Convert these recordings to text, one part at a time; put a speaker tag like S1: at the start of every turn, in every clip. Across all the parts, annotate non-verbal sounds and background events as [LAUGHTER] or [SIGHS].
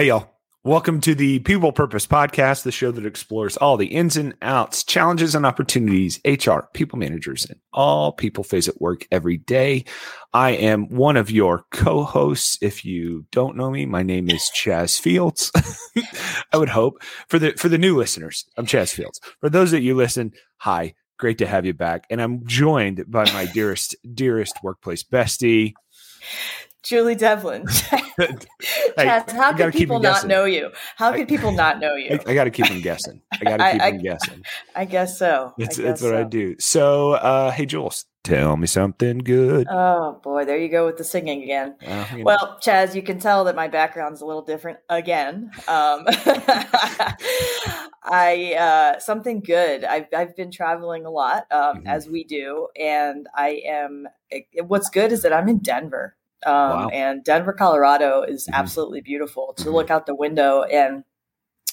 S1: Hey, y'all. Welcome to the People Purpose Podcast, the show that explores all the ins and outs, challenges and opportunities HR, people managers, and all people face at work every day. I am one of your co hosts. If you don't know me, my name is Chas Fields. [LAUGHS] I would hope for the for the new listeners, I'm Chas Fields. For those that you listen, hi, great to have you back. And I'm joined by my dearest, dearest workplace bestie.
S2: Julie Develin. [LAUGHS]
S1: Hey,
S2: Chas, how could people not
S1: guessing.
S2: know you? How
S1: I-
S2: could people not know you?
S1: I, I got to keep them guessing. I got to [LAUGHS] keep
S2: I-
S1: them guessing.
S2: I guess so.
S1: It's,
S2: guess
S1: it's what I do. So, uh, hey, Jules, tell me something good.
S2: Oh boy, there you go with the singing again.
S1: Uh, you know,
S2: Well, Chas, you can tell that my background's a little different again. Um, [LAUGHS] I uh, something good. I've I've been traveling a lot, um,
S1: Mhm.
S2: as we do, and I am. What's good is that I'm in Denver, um,
S1: Wow.
S2: and Denver, Colorado, is
S1: Mhm.
S2: absolutely beautiful. To
S1: Mhm.
S2: look out the window and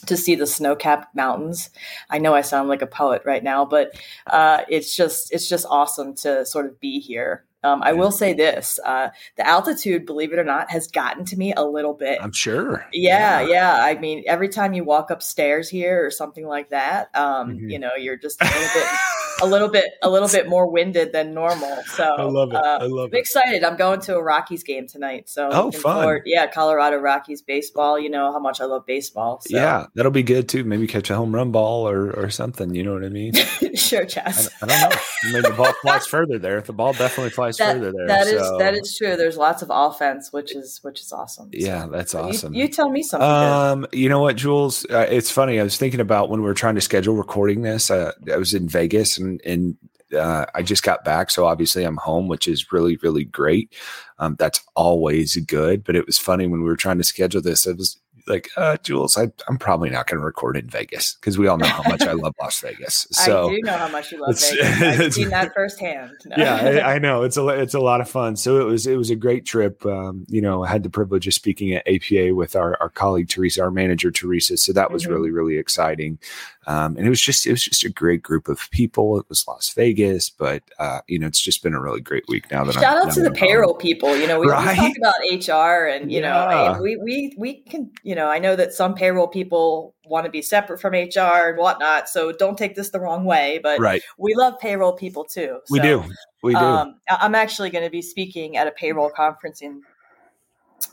S2: to see the snow-capped mountains. I know I sound like a poet right now, but uh, it's just it's just awesome to sort of be here. Um, I will say this: uh, the altitude, believe it or not, has gotten to me a little bit.
S1: I'm sure.
S2: yeah, yeah. I mean, every time you walk upstairs here or something like that, um,
S1: Mhm.
S2: you know, you're just a little bit, [LAUGHS] a little bit, a little bit more winded than normal. So
S1: I love it.
S2: uh,
S1: I love
S2: I'm
S1: it.
S2: excited. I'm going to a Rockies game tonight. So
S1: Oh, fun.
S2: forward- Yeah, Colorado Rockies baseball. You know how much I love baseball. So.
S1: Yeah, that'll be good too. Maybe catch a home run ball or, or something. You know what I mean? [LAUGHS]
S2: sure,
S1: I,
S2: Chas.
S1: I don't know. Maybe the ball flies further there. The ball definitely flies
S2: That,
S1: further there.
S2: that is
S1: so,
S2: that is true. There's lots of offense, which is which is awesome. So,
S1: Yeah, that's awesome.
S2: You, tell me something. good.
S1: Um, you know what, Jules? Uh, it's funny. I was thinking about when we were trying to schedule recording this. Uh, I was in Vegas and and uh, I just got back, so obviously I'm home, which is really really great. Um, that's always good. But it was funny when we were trying to schedule this. It was like, uh, Jules, I, I'm probably not going to record in Vegas because we all know how much I love Las Vegas. [LAUGHS] So
S2: I do know how much you love Vegas. [LAUGHS] I've seen that firsthand. No. [LAUGHS]
S1: yeah, I, I know it's a it's a lot of fun. So it was it was a great trip. Um, you know, I had the privilege of speaking at APA with our our colleague Teresa, our manager Teresa. So that was
S2: Mhm.
S1: really really exciting. Um, and it was just it was just a great group of people. It was Las Vegas, but uh, you know, it's just been a really great week now that I'm
S2: Shout out to the
S1: I'm home.
S2: payroll people. You know, we, we talk about HR, and you know,
S1: Yeah.
S2: and we we we can. You know, I know that some payroll people want to be separate from HR and whatnot. So don't take this the wrong way, but
S1: Right,
S2: we love payroll people too.
S1: we do, we do.
S2: Um, I'm actually going to be speaking at a payroll conference in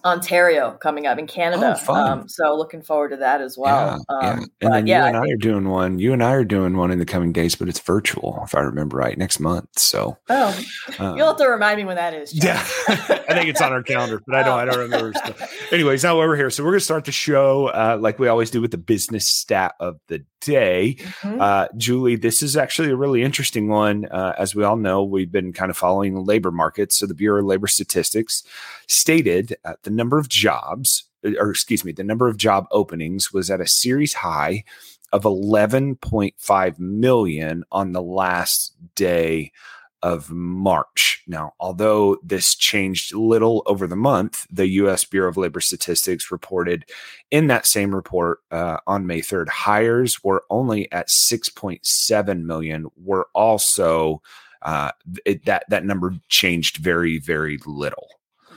S2: Ontario coming up in Canada.
S1: Oh.
S2: Um, so looking forward to that as well.
S1: yeah, yeah.
S2: Um,
S1: And
S2: but
S1: then
S2: yeah,
S1: you and
S2: I
S1: I, are doing one. You and I are doing one in the coming days, but it's virtual, if I remember right, next month. So
S2: oh,
S1: um,
S2: you'll have to remind me when that is.
S1: Yeah, [LAUGHS] I think it's on our calendar, but I don't. I don't remember. Stuff. Anyways, now we're here, so we're going to start the show uh, like we always do with the business stat of the day.
S2: Mhm.
S1: Uh, Julie, this is actually a really interesting one. Uh, as we all know, we've been kind of following the labor market. So the Bureau of Labor Statistics stated uh, the number of jobs, or excuse me, the number of job openings was at a series high of 11.5 million on the last day of March. Now, although this changed little over the month, the U.S. Bureau of Labor Statistics reported in that same report uh, on May 3rd, hires were only at 6.7 million. Were also uh, it, that that number changed very very little.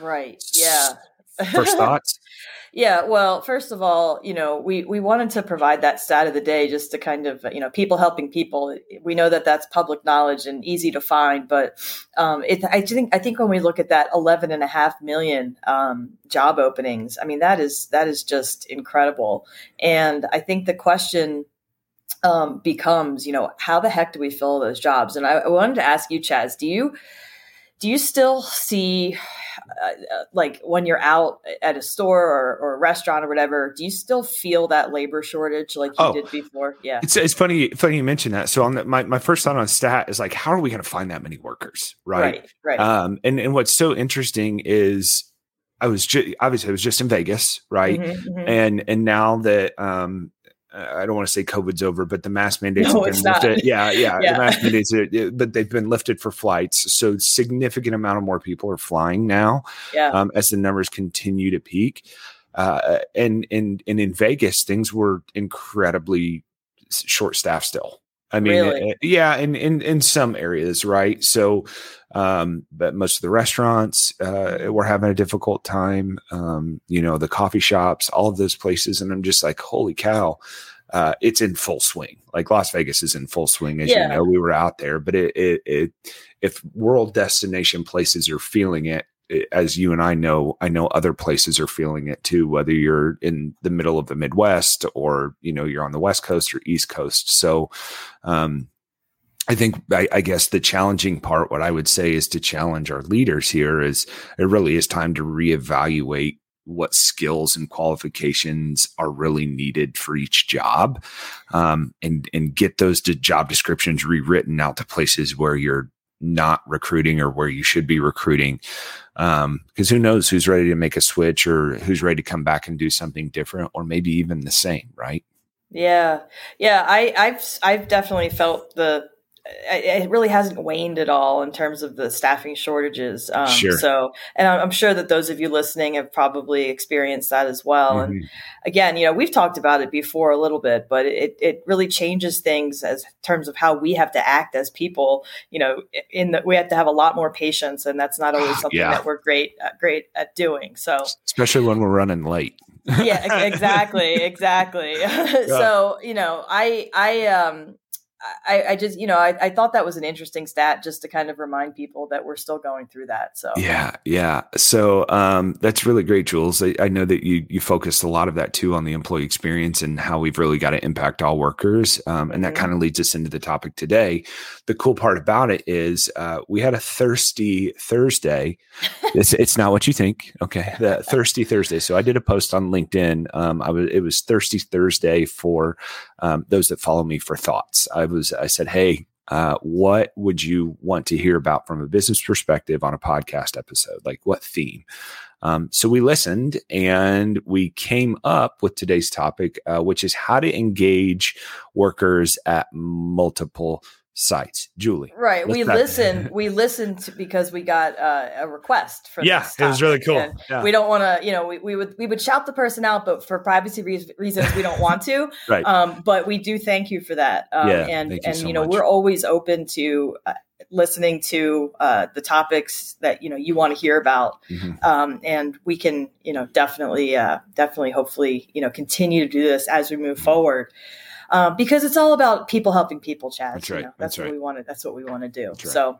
S2: Right. Yeah.
S1: First [LAUGHS] thoughts?
S2: Yeah, well, first of all, you know, we we wanted to provide that stat of the day just to kind of, you know, people helping people. We know that that's public knowledge and easy to find, but um, it, I think I think when we look at that 11 and a half million um, job openings, I mean that is that is just incredible. And I think the question um, becomes, you know, how the heck do we fill those jobs? And I, I wanted to ask you, Chas, do you do you still see uh, uh, like when you're out at a store or, or a restaurant or whatever do you still feel that labor shortage like you
S1: Oh.
S2: did before yeah
S1: It's it's funny funny you mention that. So on the, my my first thought on stat is like, how are we going to find that many workers, right?
S2: right right
S1: Um, and and what's so interesting is I was ju- obviously I was just in Vegas, right?
S2: Mhm, mhm.
S1: And and now that um, I don't want to say COVID's over, but the mask mandates
S2: No,
S1: have been lifted. Yeah, yeah, [LAUGHS]
S2: Yeah.
S1: the mask mandates, are, but they've been lifted for flights. So significant amount of more people are flying now
S2: yeah
S1: um, as the numbers continue to peak. Uh, and and and in Vegas, things were incredibly short staffed still. I mean, really? yeah, in, in in some areas, right? So, um, but most of the restaurants uh, were having a difficult time. Um, you know, the coffee shops, all of those places, and I'm just like, holy cow! Uh, it's in full swing. Like Las Vegas is in full swing, as yeah. you know. We were out there, but it, it, it if world destination places are feeling it, as you and I know, I know other places are feeling it too, whether you're in the middle of the Midwest or, you know, you're on the West Coast or East Coast. So, um, I think, I, I, guess the challenging part, what I would say is to challenge our leaders here is it really is time to reevaluate what skills and qualifications are really needed for each job um, and and get those job descriptions rewritten out to places where you're not recruiting or where you should be recruiting. Um, because who knows who's ready to make a switch or who's ready to come back and do something different or maybe even the same, right?
S2: Yeah. Yeah. I, I've, I've definitely felt the, it really hasn't waned at all in terms of the staffing shortages. Um, sure. So, and I'm sure that those of you listening have probably experienced that as well. Mm-hmm. And again, you know, we've talked about it before a little bit, but it it really changes things as terms of how we have to act as people. You know, in that we have to have a lot more patience, and that's not always [SIGHS] something yeah. that we're great uh, great at doing. So,
S1: especially when we're running late.
S2: yeah, [LAUGHS] exactly, exactly. [LAUGHS] Yeah. so, you know, I I um I, I, just, you know, I, I, thought that was an interesting stat just to kind of remind people that we're still going through that. So
S1: yeah, yeah. So um, that's really great, Jules. I, I, know that you you focused a lot of that too on the employee experience and how we've really got to impact all workers, um, and that mm-hmm. kind of leads us into the topic today. The cool part about it is uh, we had a thirsty Thursday. [LAUGHS] it's it's not what you think. Okay, the thirsty Thursday. So I did a post on LinkedIn. Um, I was it was thirsty Thursday for um, those that follow me for thoughts. I was, I said, Hey, uh, what would you want to hear about from a business perspective on a podcast episode? Like what theme? Um, so we listened and we came up with today's topic, uh, which is how to engage workers at multiple sites. Julie.
S2: Right. [LAUGHS] We listened. we listened because we got uh, a request for
S1: Yeah, it was really cool. Yeah.
S2: We don't want to, you know, we, we would we would shout the person out, but for privacy re- reasons, we don't want to. [LAUGHS]
S1: right.
S2: Um, but we do thank you for that. Um, yeah, and and you, so you know, much. we're always open to uh, listening to uh, the topics that you know you want to hear about, mm-hmm. um, and we can, you know, definitely, uh, definitely, hopefully, you know, continue to do this as we move forward um, because it's all about people helping people, Chad.
S1: That's right.
S2: You know, that's,
S1: that's,
S2: what
S1: right.
S2: we want to. That's what we want to do. Right. So,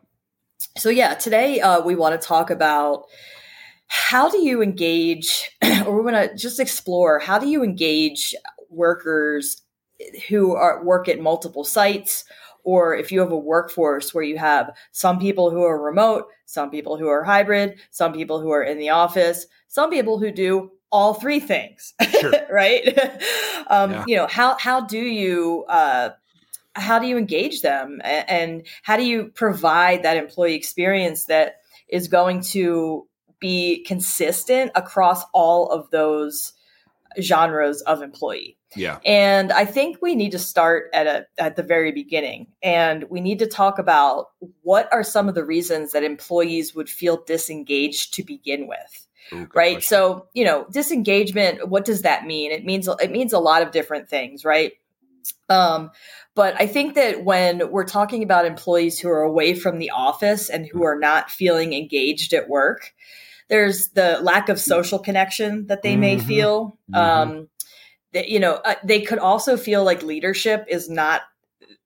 S2: so yeah, today uh, we want to talk about how do you engage, [CLEARS THROAT] or we want to just explore how do you engage workers who are work at multiple sites or if you have a workforce where you have some people who are remote, some people who are hybrid, some people who are in the office, some people who do all three things, sure. [LAUGHS] right? um, yeah. You know how how do you uh, how do you engage them, and, and how do you provide that employee experience that is going to be consistent across all of those genres of employee?
S1: Yeah.
S2: And I think we need to start at a at the very beginning and we need to talk about what are some of the reasons that employees would feel disengaged to begin with. Ooh, right? Question. So, you know, disengagement, what does that mean? It means it means a lot of different things, right? Um, but I think that when we're talking about employees who are away from the office and who are not feeling engaged at work, there's the lack of social connection that they mm-hmm. may feel. Mm-hmm. Um, that you know, uh, they could also feel like leadership is not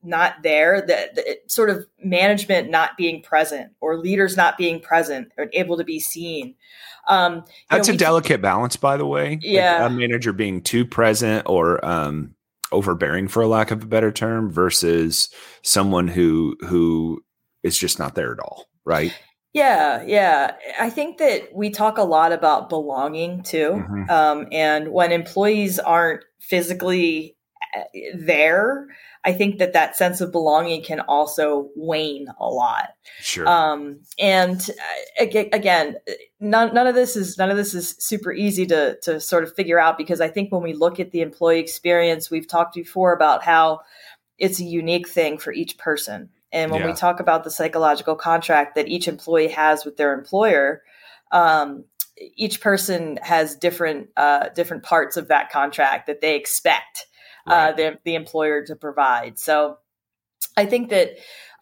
S2: not there that the, sort of management not being present or leaders not being present or able to be seen
S1: um, That's know, a delicate balance, by the way.
S2: Yeah,
S1: like a manager being too present or um, overbearing, for a lack of a better term, versus someone who who is just not there at all, right?
S2: Yeah, yeah. I think that we talk a lot about belonging too, mm-hmm. um, and when employees aren't physically uh, there I think that that sense of belonging can also wane a lot.
S1: Sure.
S2: Um, and uh, again, none, none of this is none of this is super easy to to sort of figure out because I think when we look at the employee experience, we've talked before about how it's a unique thing for each person. And when yeah. we talk about the psychological contract that each employee has with their employer, um, each person has different uh, different parts of that contract that they expect right. uh, the, the employer to provide. So I think that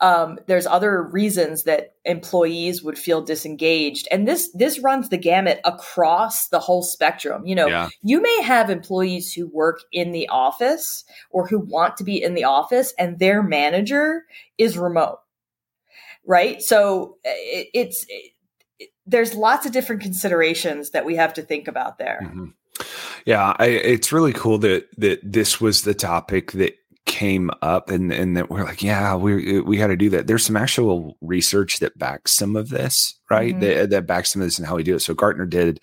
S2: um, there's other reasons that employees would feel disengaged, and this this runs the gamut across the whole spectrum. You know,
S1: Yeah.
S2: you may have employees who work in the office or who want to be in the office, and their manager is remote, right? So it, it's it, there's lots of different considerations that we have to think about there.
S1: Mhm. Yeah, I, it's really cool that that this was the topic that came up, and and that we're like, yeah, we we got to do that. There's some actual research that backs some of this, right?
S2: Mhm.
S1: That, that backs some of this and how we do it. So Gartner did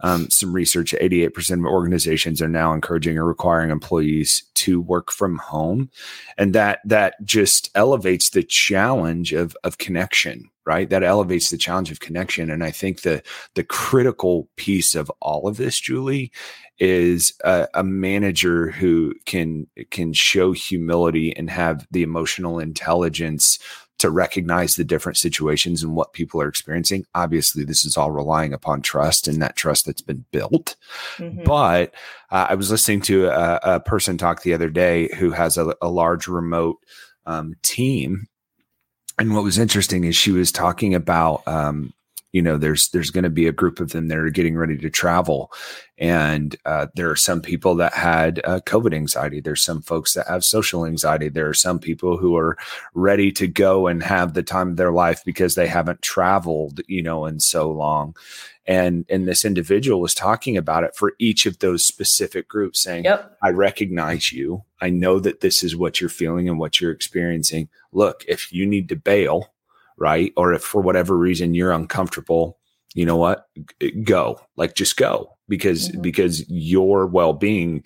S1: um, some research. 88 percent of organizations are now encouraging or requiring employees to work from home, and that that just elevates the challenge of of connection. Right, that elevates the challenge of connection, and I think the the critical piece of all of this, Julie, is a, a manager who can can show humility and have the emotional intelligence to recognize the different situations and what people are experiencing. Obviously, this is all relying upon trust and that trust that's been built.
S2: Mhm.
S1: But uh, I was listening to a, a person talk the other day who has a, a large remote um, team, and what was interesting is she was talking about. Um, you know, there's there's going to be a group of them that are getting ready to travel, and uh, there are some people that had uh, COVID anxiety. There's some folks that have social anxiety. There are some people who are ready to go and have the time of their life because they haven't traveled, you know, in so long. And and this individual was talking about it for each of those specific groups, saying,
S2: Yep.
S1: I recognize you. I know that this is what you're feeling and what you're experiencing. Look, if you need to bail, right? Or if for whatever reason you're uncomfortable, you know what? Go. Like just go because
S2: Mhm.
S1: because your well-being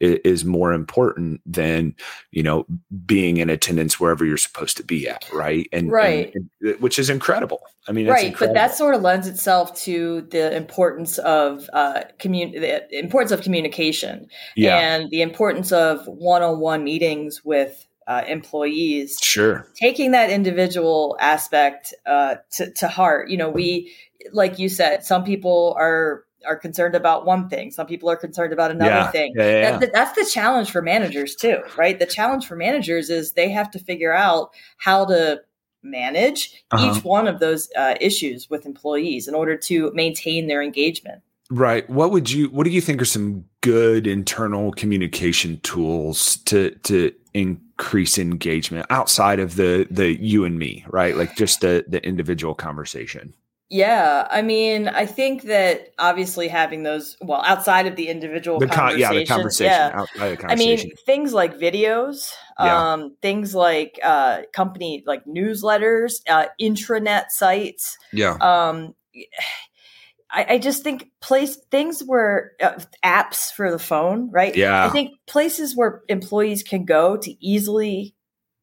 S1: is more important than, you know, being in attendance wherever you're supposed to be at, right? And
S2: Right.
S1: and- and- which is incredible. I mean, it's
S2: right but that sort of lends itself to the importance of uh, commun- the importance of communication
S1: yeah,
S2: and the importance of one-on-one meetings with uh, employees
S1: sure.
S2: taking that individual aspect uh, to, to heart you know we like you said some people are are concerned about one thing some people are concerned about another
S1: Yeah.
S2: thing
S1: Yeah, yeah, yeah.
S2: that, that's the challenge for managers too right the challenge for managers is they have to figure out how to manage
S1: Uh-huh.
S2: each one of those uh, issues with employees in order to maintain their engagement
S1: Right. What would you what do you think are some good internal communication tools to to increase engagement outside of the the you and me, right? Like just the the individual conversation.
S2: yeah i mean i think that obviously having those well outside of the individual
S1: The con- yeah, the
S2: conversation,
S1: conversation
S2: yeah,
S1: the
S2: I mean, things like videos,
S1: Yeah.
S2: um, things like uh, company like newsletters, uh, intranet sites.
S1: yeah.
S2: Um, I, I just think place things where uh, apps for the phone, right?
S1: Yeah.
S2: I think places where employees can go to easily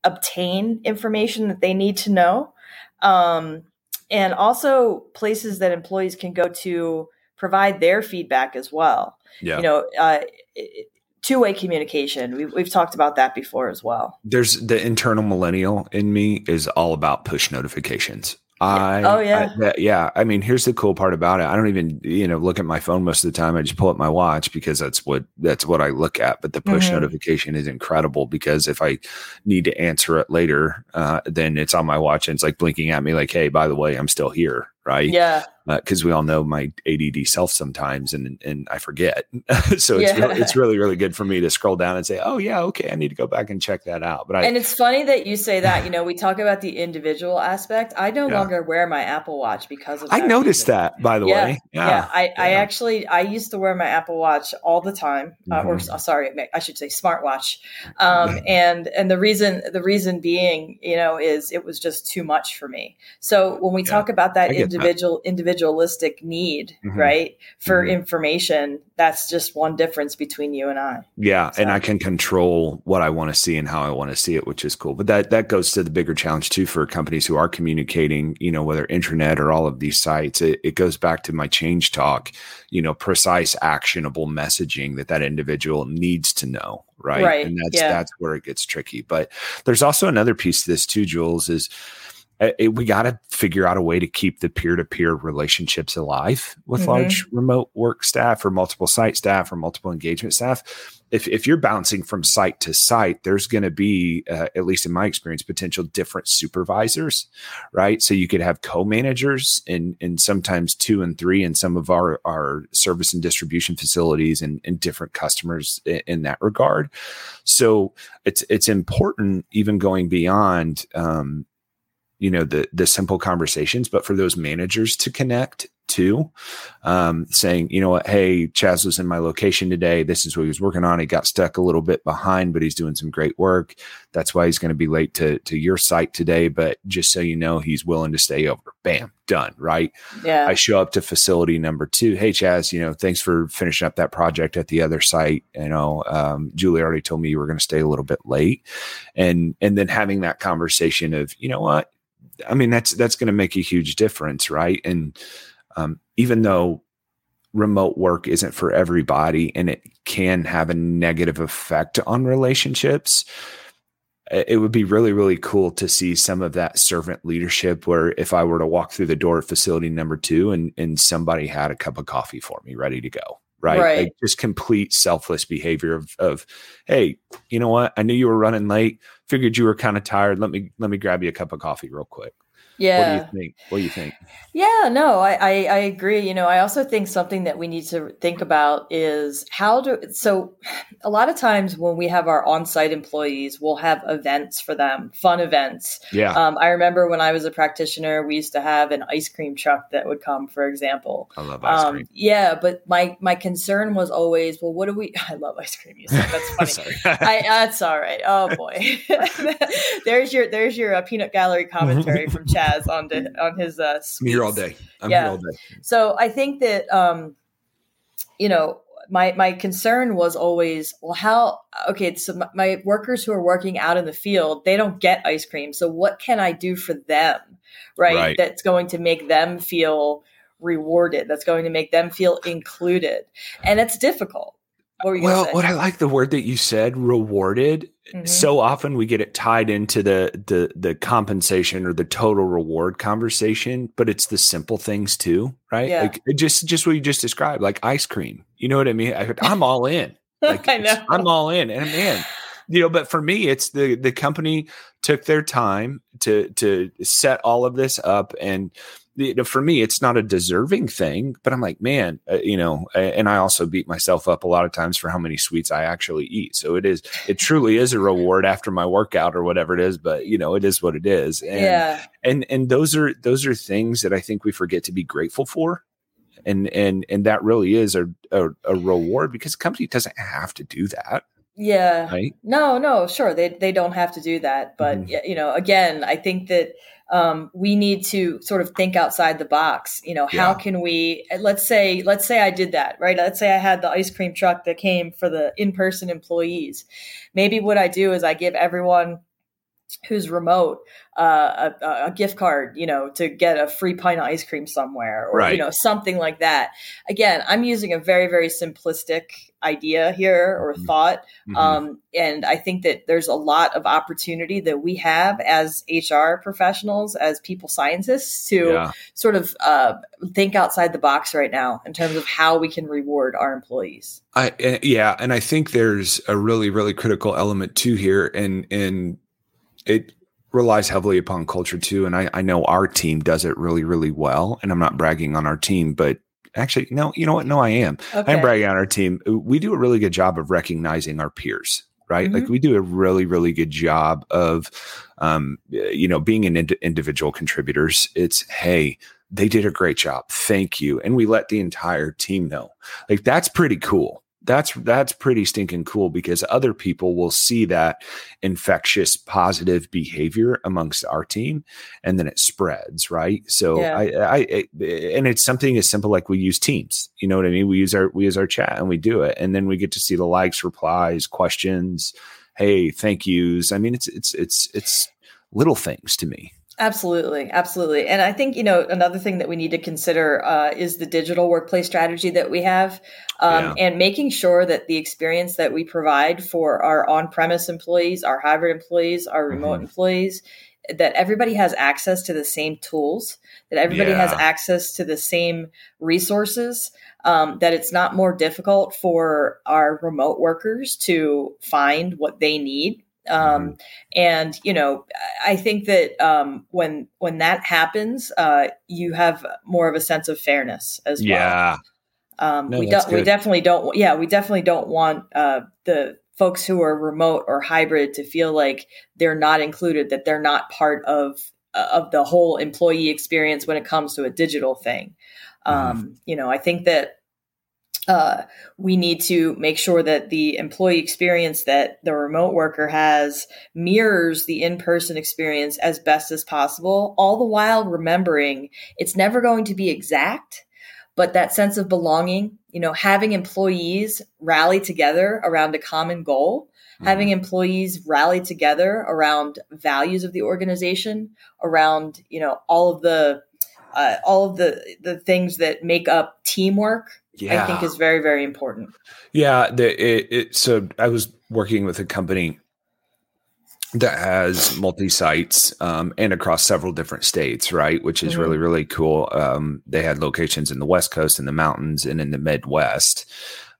S2: obtain information that they need to know, um, and also places that employees can go to provide their feedback as well
S1: Yeah.
S2: you know, uh, two way communication. We've, we've talked about that before as well.
S1: There's the internal millennial in me is all about push notifications. I,
S2: Oh, yeah.
S1: I- yeah. I mean, here's the cool part about it. I don't even, you know, look at my phone most of the time. I just pull up my watch because that's what that's what I look at. But the push
S2: Mhm.
S1: notification is incredible because if I need to answer it later, uh, then it's on my watch and it's like blinking at me, like, "Hey, by the way, I'm still here." Right?
S2: Yeah.
S1: Because we all know my ADD self sometimes, and and I forget. [LAUGHS] so it's
S2: Yeah.
S1: really, it's really really good for me to scroll down and say, "Oh yeah, okay, I need to go back and check that out." But I
S2: And it's funny that you say that. [LAUGHS] You know, we talk about the individual aspect. I no
S1: Yeah.
S2: longer wear my Apple Watch because of
S1: I noticed
S2: reason.
S1: that, by the
S2: Yeah,
S1: way.
S2: Yeah, I, I actually I used to wear my Apple Watch all the time, uh, or uh, sorry, I should say smartwatch. Um, and and the reason the reason being, you know, is it was just too much for me. So when we talk about that
S1: I get that.
S2: individual individualistic need,
S1: Mhm.
S2: right, for
S1: Mhm.
S2: information, that's just one difference between you and I.
S1: Yeah, and I can control what I want to see and how I want to see it, which is cool. But that that goes to the bigger challenge too for companies who are communicating, you know, whether intranet or all of these sites. It, it goes back to my change talk, you know, precise, actionable messaging that that individual needs to know, right?
S2: Right,
S1: And that's
S2: yeah.
S1: that's where it gets tricky. But there's also another piece to this too, Jules, is it, we got to figure out a way to keep the peer-to-peer relationships alive with mm-hmm. large remote work staff or multiple site staff or multiple engagement staff. If, if you're bouncing from site to site there's going to be uh, at least in my experience potential different supervisors right? So you could have co-managers and and sometimes two and three in some of our our service and distribution facilities and, and different customers in, in that regard. So it's it's important even going beyond um, you know the the simple conversations but for those managers to connect too um, saying you know what? Hey Chas was in my location today. This is what he was working on. He got stuck a little bit behind but he's doing some great work. That's why he's going to be late to to your site today but just so you know he's willing to stay over. Bam done right?
S2: Yeah.
S1: I show up to facility number two. Hey Chas you know thanks for finishing up that project at the other site. You know um, julie already told me you were going to stay a little bit late. And and then having that conversation of you know what I mean, that's that's going to make a huge difference, right? And um, even though remote work isn't for everybody and it can have a negative effect on relationships, it would be really really cool to see some of that servant leadership where if i were to walk through the door at facility number two and and somebody had a cup of coffee for me ready to go right, right. Like just complete selfless behavior of of hey you know what? I knew you were running late. Figured you were kind of tired. Let me let me grab you a cup of coffee real quick
S2: yeah.
S1: What do you think? What do you think?
S2: Yeah, no, I, I, I, agree. You know, I also think something that we need to think about is how do, so a lot of times when we have our on site employees, we'll have events for them, fun events.
S1: Yeah.
S2: Um, I remember when I was a practitioner, we used to have an ice cream truck that would come, for example.
S1: I love ice um, cream.
S2: Yeah, but my, my concern was always, well, what do we, [LAUGHS] I love ice cream. You said that's funny. [LAUGHS] I, [LAUGHS] that's all right. Oh boy. there's your, there's your uh, peanut gallery commentary from Chad has on to, on his uh
S1: I'm here all day. I'm yeah. here all day.
S2: So I think that um you know my my concern was always well how okay so my, my, workers who are working out in the field they don't get ice cream so what can i do for them right, right. that's going to make them feel rewarded that's going to make them feel included and it's difficult
S1: what well, what I like the word that you said, rewarded. Mm-hmm. So often we get it tied into the the the compensation or the total reward conversation, but it's the simple things too, right?
S2: Yeah.
S1: Like just just what you just described, like ice cream. You know what I mean? I, I'm all in. [LAUGHS] Like
S2: I know.
S1: I'm all in, and man, you know. But for me, it's the the company took their time to to set all of this up and you know, for me, it's not a deserving thing, but I'm like, man, uh, you know, and I also beat myself up a lot of times for how many sweets I actually eat. So it is, it truly is a reward after my workout or whatever it is, but you know, it is what it is. And,
S2: yeah.
S1: And, and those are, those are things that I think we forget to be grateful for. And, and, and that really is a, a, a reward because the company doesn't have to do that.
S2: Yeah.
S1: Right.
S2: No, no, sure. They, they don't have to do that. But, mm-hmm. you know, again, I think that, um, we need to sort of think outside the box. You know, how yeah. can we? Let's say, let's say I did that, right? Let's say I had the ice cream truck that came for the in-person employees. Maybe what I do is I give everyone who's remote uh, a, a, gift card, you know, to get a free pint of ice cream somewhere, or
S1: right.
S2: you know, something like that. Again, I'm using a very, very simplistic idea here or mm-hmm. thought, mm-hmm. um, and I think that there's a lot of opportunity that we have as HR professionals, as people scientists, to yeah. sort of uh, think outside the box right now in terms of how we can reward our employees.
S1: I, uh, yeah, and I think there's a really, really critical element too here, and and it relies heavily upon culture too. And I, I know our team does it really, really well. And I'm not bragging on our team, but actually, no, you know what? No, I am. Okay. I'm bragging on our team. We do a really good job of recognizing our peers, right? Mm-hmm. Like we do a really, really good job of, um, you know, being an ind- individual contributors. It's, hey, they did a great job. Thank you. And we let the entire team know. Like that's pretty cool that's that's pretty stinking cool because other people will see that infectious positive behavior amongst our team and then it spreads right? So yeah. I, I, I and it's something as simple like we use teams you know what i mean? We use our we use our chat and we do it and then we get to see the likes replies questions hey thank yous. I mean it's it's it's it's little things to me
S2: Absolutely, absolutely. And I think, you know, another thing that we need to consider uh, is the digital workplace strategy that we have um, yeah. and making sure that the experience that we provide for our on premise employees, our hybrid employees, our remote mm-hmm. employees, that everybody has access to the same tools, that everybody yeah. has access to the same resources, um, that it's not more difficult for our remote workers to find what they need. Um, mm-hmm. And you know, I think that um, when when that happens, uh, you have more of a sense of fairness as
S1: well. Yeah.
S2: Um, no, we, don't. we definitely don't. Yeah, we definitely don't want uh, the folks who are remote or hybrid to feel like they're not included, that they're not part of uh, of the whole employee experience when it comes to a digital thing. Mm-hmm. Um, you know, I think that uh, we need to make sure that the employee experience that the remote worker has mirrors the in-person experience as best as possible all the while remembering it's never going to be exact but that sense of belonging, you know, having employees rally together around a common goal, mm-hmm. having employees rally together around values of the organization, around, you know, all of the uh, all of the the things that make up teamwork yeah. I think is very very important.
S1: Yeah, the, it, it, so I was working with a company that has multi sites um, and across several different states, right? Which is mm-hmm. really, really cool. Um, they had locations in the West Coast, in the mountains, and in the Midwest,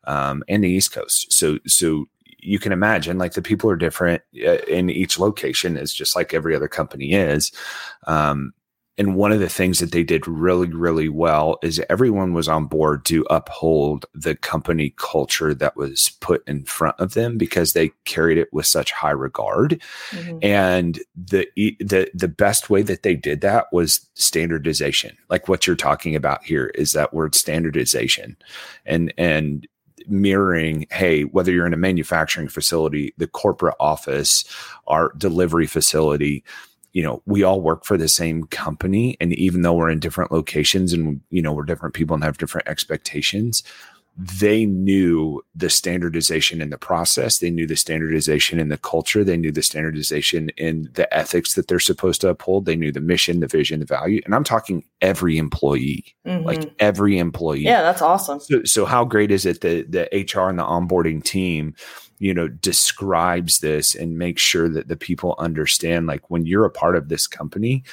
S1: um, and the East Coast. So, so you can imagine, like the people are different uh, in each location, is just like every other company is. Um, and one of the things that they did really, really well is everyone was on board to uphold the company culture that was put in front of them because they carried it with such high regard. Mm-hmm. And the the the best way that they did that was standardization. Like what you're talking about here is that word standardization. And and mirroring hey whether you're in a manufacturing facility the corporate office our delivery facility you know, we all work for the same company. And even though we're in different locations and, you know, we're different people and have different expectations, they knew the standardization in the process. They knew the standardization in the culture. They knew the standardization in the ethics that they're supposed to uphold. They knew the mission, the vision, the value. And I'm talking every employee, mm-hmm. like every employee.
S2: Yeah, that's awesome.
S1: So, so how great is it that the HR and the onboarding team you know describes this and makes sure that the people understand like when you're a part of this company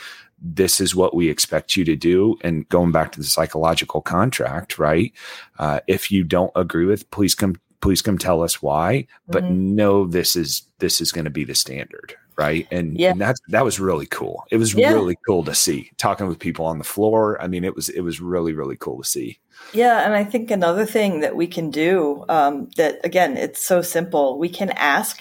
S1: this is what we expect you to do. And going back to the psychological contract right uh, if you don't agree with please come please come tell us why. But mm-hmm. no this is this is going to be the standard right and, yeah. and that's that was really cool it was yeah. really cool to see talking with people on the floor i mean it was it was really really cool to see
S2: yeah, and I think another thing that we can do um, that again, it's so simple. We can ask.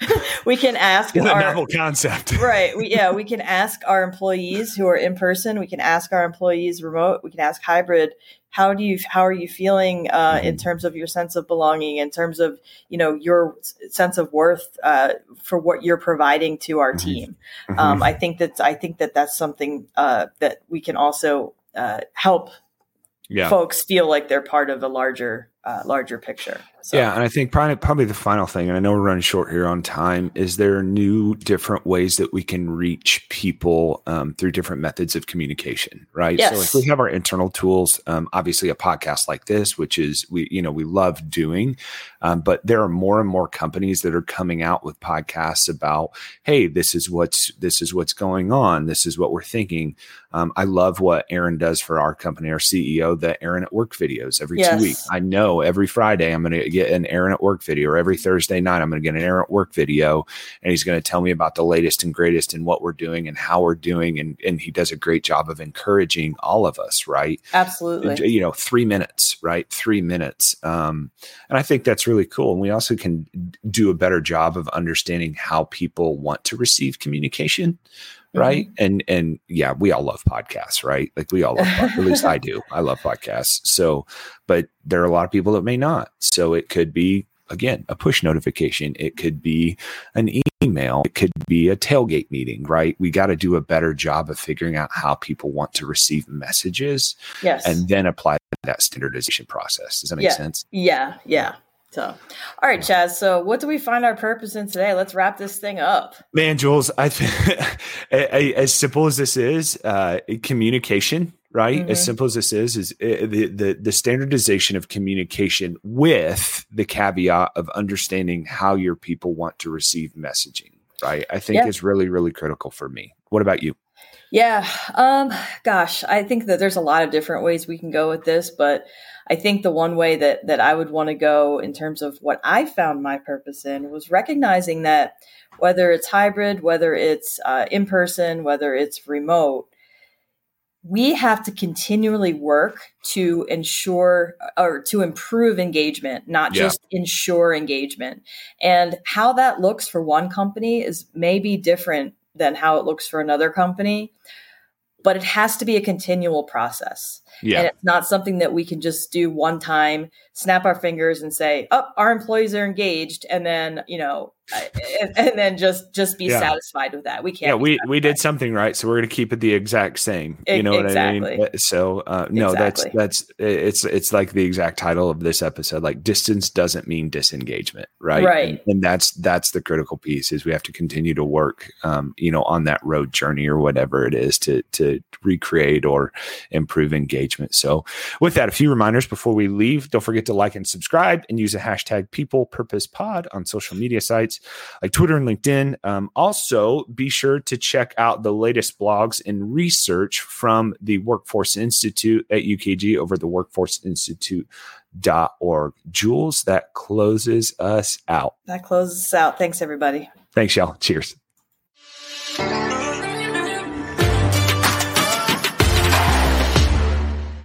S2: [LAUGHS] we can ask
S1: what our novel concept, [LAUGHS]
S2: right? We, yeah, we can ask our employees who are in person. We can ask our employees remote. We can ask hybrid. How do you? How are you feeling uh, mm-hmm. in terms of your sense of belonging? In terms of you know your sense of worth uh, for what you're providing to our mm-hmm. team? Mm-hmm. Um, I think that I think that that's something uh, that we can also uh, help yeah. folks feel like they're part of a larger uh, larger picture.
S1: So. Yeah, and I think probably probably the final thing, and I know we're running short here on time, is there are new different ways that we can reach people um, through different methods of communication, right?
S2: Yes.
S1: So like we have our internal tools, um, obviously a podcast like this, which is we you know we love doing, um, but there are more and more companies that are coming out with podcasts about, hey, this is what's this is what's going on, this is what we're thinking. Um, I love what Aron does for our company, our CEO, the Aron at Work videos every yes. two weeks. I know every Friday I'm going to get an Aron at Work video, or every mm-hmm. Thursday night I'm going to get an Aron at Work video, and he's going to tell me about the latest and greatest and what we're doing and how we're doing, and and he does a great job of encouraging all of us, right?
S2: Absolutely.
S1: You know, three minutes, right? Three minutes, um, and I think that's really cool. And we also can do a better job of understanding how people want to receive communication right mm-hmm. and and yeah we all love podcasts right like we all love at least i do i love podcasts so but there are a lot of people that may not so it could be again a push notification. It could be an email. It could be a tailgate meeting right? We got to do a better job of figuring out how people want to receive messages
S2: yes.
S1: and then apply that standardization process. Does that make
S2: yeah.
S1: sense?
S2: Yeah. Yeah so, all right, Chas. So, what do we find our purpose in today? Let's wrap this thing up.
S1: Man, Jules, I think [LAUGHS] as simple as this is, uh, communication, right? Mm-hmm. As simple as this is, is uh, the, the the standardization of communication with the caveat of understanding how your people want to receive messaging. right? I think yeah. is really, really critical for me. What about you?
S2: Yeah. Um, gosh, I think that there's a lot of different ways we can go with this, but I think the one way that that I would want to go in terms of what I found my purpose in was recognizing that whether it's hybrid, whether it's uh, in person, whether it's remote, we have to continually work to ensure or to improve engagement, not yeah. just ensure engagement. And how that looks for one company is maybe different than how it looks for another company but it has to be a continual process. Yeah. And it's not something that we can just do one time, snap our fingers and say, "Oh, our employees are engaged," and then you know, and, and then just just be yeah. satisfied with that. We can't.
S1: Yeah, we we did something right, so we're going to keep it the exact same. You know exactly. what I mean? Uh, so uh, no, exactly. that's that's it's it's like the exact title of this episode. Like distance doesn't mean disengagement, right?
S2: Right.
S1: And, and that's that's the critical piece is we have to continue to work, um, you know, on that road journey or whatever it is to to recreate or improve engagement. So, with that, a few reminders before we leave. Don't forget to like and subscribe and use the hashtag People Purpose Pod on social media sites like Twitter and LinkedIn. Um, also, be sure to check out the latest blogs and research from the Workforce Institute at UKG over the Workforce Institute dot org. Jules, that closes us out.
S2: That closes us out. Thanks, everybody.
S1: Thanks, y'all. Cheers.